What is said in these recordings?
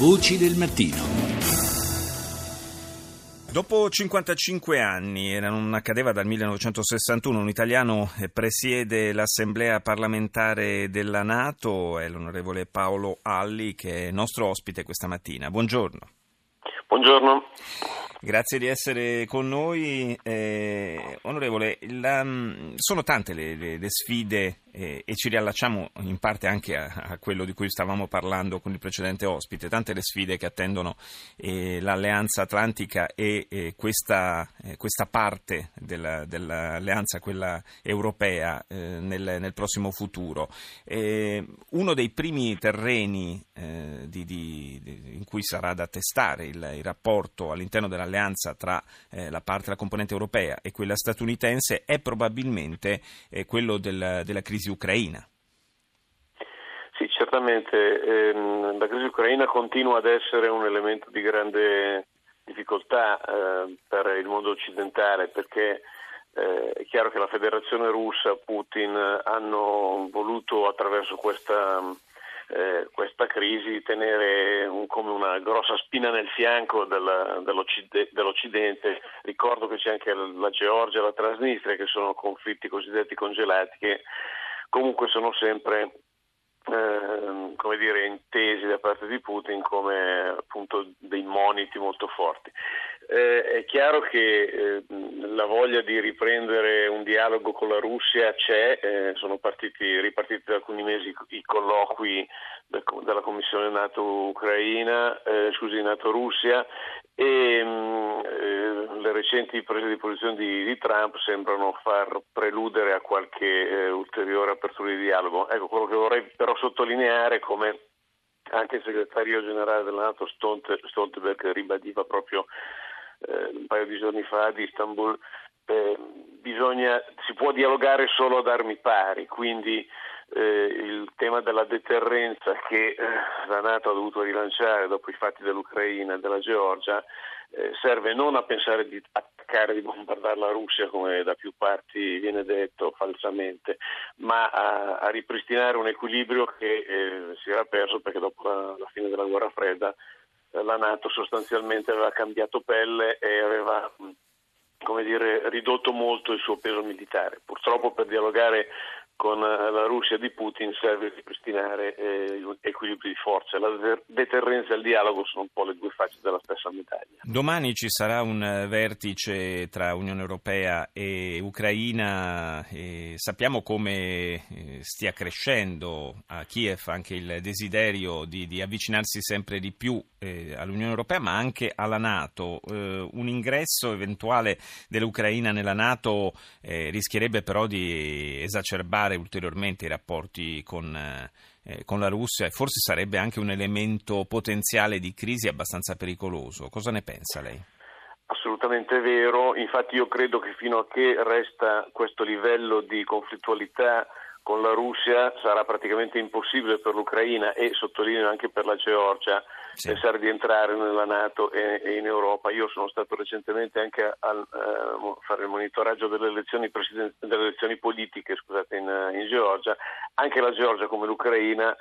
Voci del mattino. Dopo 55 anni, non accadeva dal 1961, un italiano presiede l'Assemblea parlamentare della Nato, è l'onorevole Paolo Alli che è nostro ospite questa mattina. Buongiorno. Buongiorno. Grazie di essere con noi. Eh, onorevole, la, sono tante le, le, le sfide eh, e ci riallacciamo in parte anche a, a, quello di cui stavamo parlando con il precedente ospite, tante le sfide che attendono eh, l'Alleanza Atlantica e eh, questa, eh, questa, parte della, dell'Alleanza, quella europea, eh, nel, nel, prossimo futuro. Eh, uno dei primi terreni di, di, di, in cui sarà da testare il, il rapporto all'interno dell'Alleanza tra la parte, la componente europea e quella statunitense è probabilmente quello del, della crisi crisi ucraina. Sì, certamente ehm, la crisi ucraina continua ad essere un elemento di grande difficoltà eh, per il mondo occidentale perché eh, è chiaro che la Federazione russa, Putin hanno voluto attraverso questa, eh, questa crisi tenere un, come una grossa spina nel fianco della, dell'Occide, dell'Occidente. Ricordo che c'è anche la Georgia e la Transnistria che sono conflitti cosiddetti congelati che comunque sono sempre eh, come dire, intesi da parte di Putin come appunto dei moniti molto forti. Eh, è chiaro che eh, la voglia di riprendere un dialogo con la Russia c'è, eh, sono partiti, ripartiti da alcuni mesi i colloqui della Commissione NATO-Ucraina, eh, scusi, NATO-Russia e mh, le recenti prese di posizione di, di, Trump sembrano far preludere a qualche eh, ulteriore apertura di dialogo. Ecco, quello che vorrei però sottolineare come anche il segretario generale della Nato Stoltenberg ribadiva proprio eh, un paio di giorni fa ad Istanbul, eh, bisogna, si può dialogare solo ad armi pari, quindi eh, il tema della deterrenza che eh, la Nato ha dovuto rilanciare dopo i fatti dell'Ucraina e della Georgia eh, serve non a pensare di attaccare, di bombardare la Russia come da più parti viene detto falsamente, ma a, a ripristinare un equilibrio che eh, si era perso perché dopo la, la fine della guerra fredda eh, la Nato sostanzialmente aveva cambiato pelle e aveva come dire, ridotto molto il suo peso militare. Purtroppo per dialogare con eh, la Russia di Putin serve ripristinare eh, equilibri di forza. La deterrenza e il dialogo sono un po' le due facce della stessa medaglia. Domani ci sarà un eh, vertice tra Unione Europea e Ucraina e sappiamo come eh, stia crescendo a Kiev anche il desiderio di, di avvicinarsi sempre di più eh, all'Unione Europea ma anche alla Nato. Eh, un ingresso eventuale dell'Ucraina nella Nato rischierebbe però di esacerbare rafforzare ulteriormente i rapporti con, eh, con la Russia e forse sarebbe anche un elemento potenziale di crisi abbastanza pericoloso. Cosa ne pensa lei? Assolutamente vero, infatti io credo che fino a che resta questo livello di conflittualità con la Russia sarà praticamente impossibile per l'Ucraina e sottolineo anche per la Georgia sì. pensare di entrare nella Nato e, e, in Europa. Io sono stato recentemente anche a uh, fare il monitoraggio delle elezioni, delle elezioni politiche scusate, in, in, Georgia. Anche la Georgia come l'Ucraina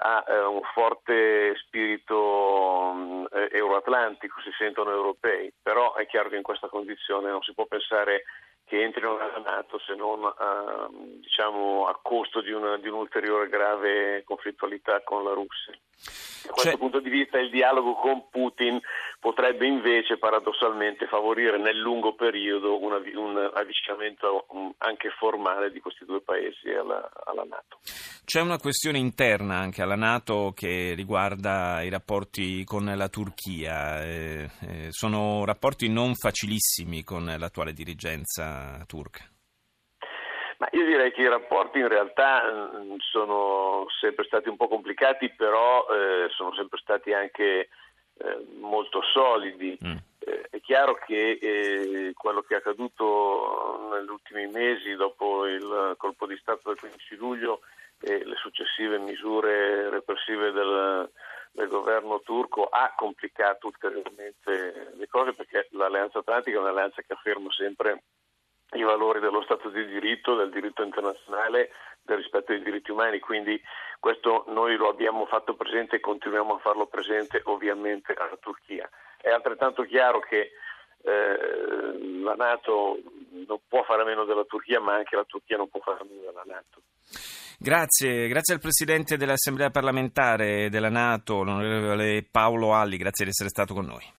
ha uh, un forte spirito um, euroatlantico, si sentono europei, però è chiaro che in questa condizione non si può pensare che entrino nella Nato se non a, diciamo, a costo di, una, di un'ulteriore grave conflittualità con la Russia. Da questo cioè... punto di vista il dialogo con Putin potrebbe invece paradossalmente favorire nel lungo periodo una, un avvicinamento anche formale di questi due paesi alla, alla, Nato. C'è una questione interna anche alla Nato che riguarda i rapporti con la Turchia. Eh, eh, sono rapporti non facilissimi con l'attuale dirigenza turca. Ma io direi che i rapporti in realtà mm, sono sempre stati un po' complicati, però eh, sono sempre stati anche eh, molto solidi. Mm. Eh, è chiaro che eh, quello che è accaduto negli ultimi mesi dopo il colpo di Stato del 15 luglio e le successive misure repressive del, del governo turco ha complicato ulteriormente le cose perché l'Alleanza Atlantica è un'alleanza che afferma sempre i valori dello Stato di diritto, del diritto internazionale, del rispetto dei diritti umani, quindi questo noi lo abbiamo fatto presente e continuiamo a farlo presente ovviamente alla Turchia. È altrettanto chiaro che eh, la Nato non può fare a meno della Turchia, ma anche la Turchia non può fare a meno della Nato. Grazie, grazie al Presidente dell'Assemblea parlamentare della Nato, l'onorevole Paolo Alli, grazie di essere stato con noi.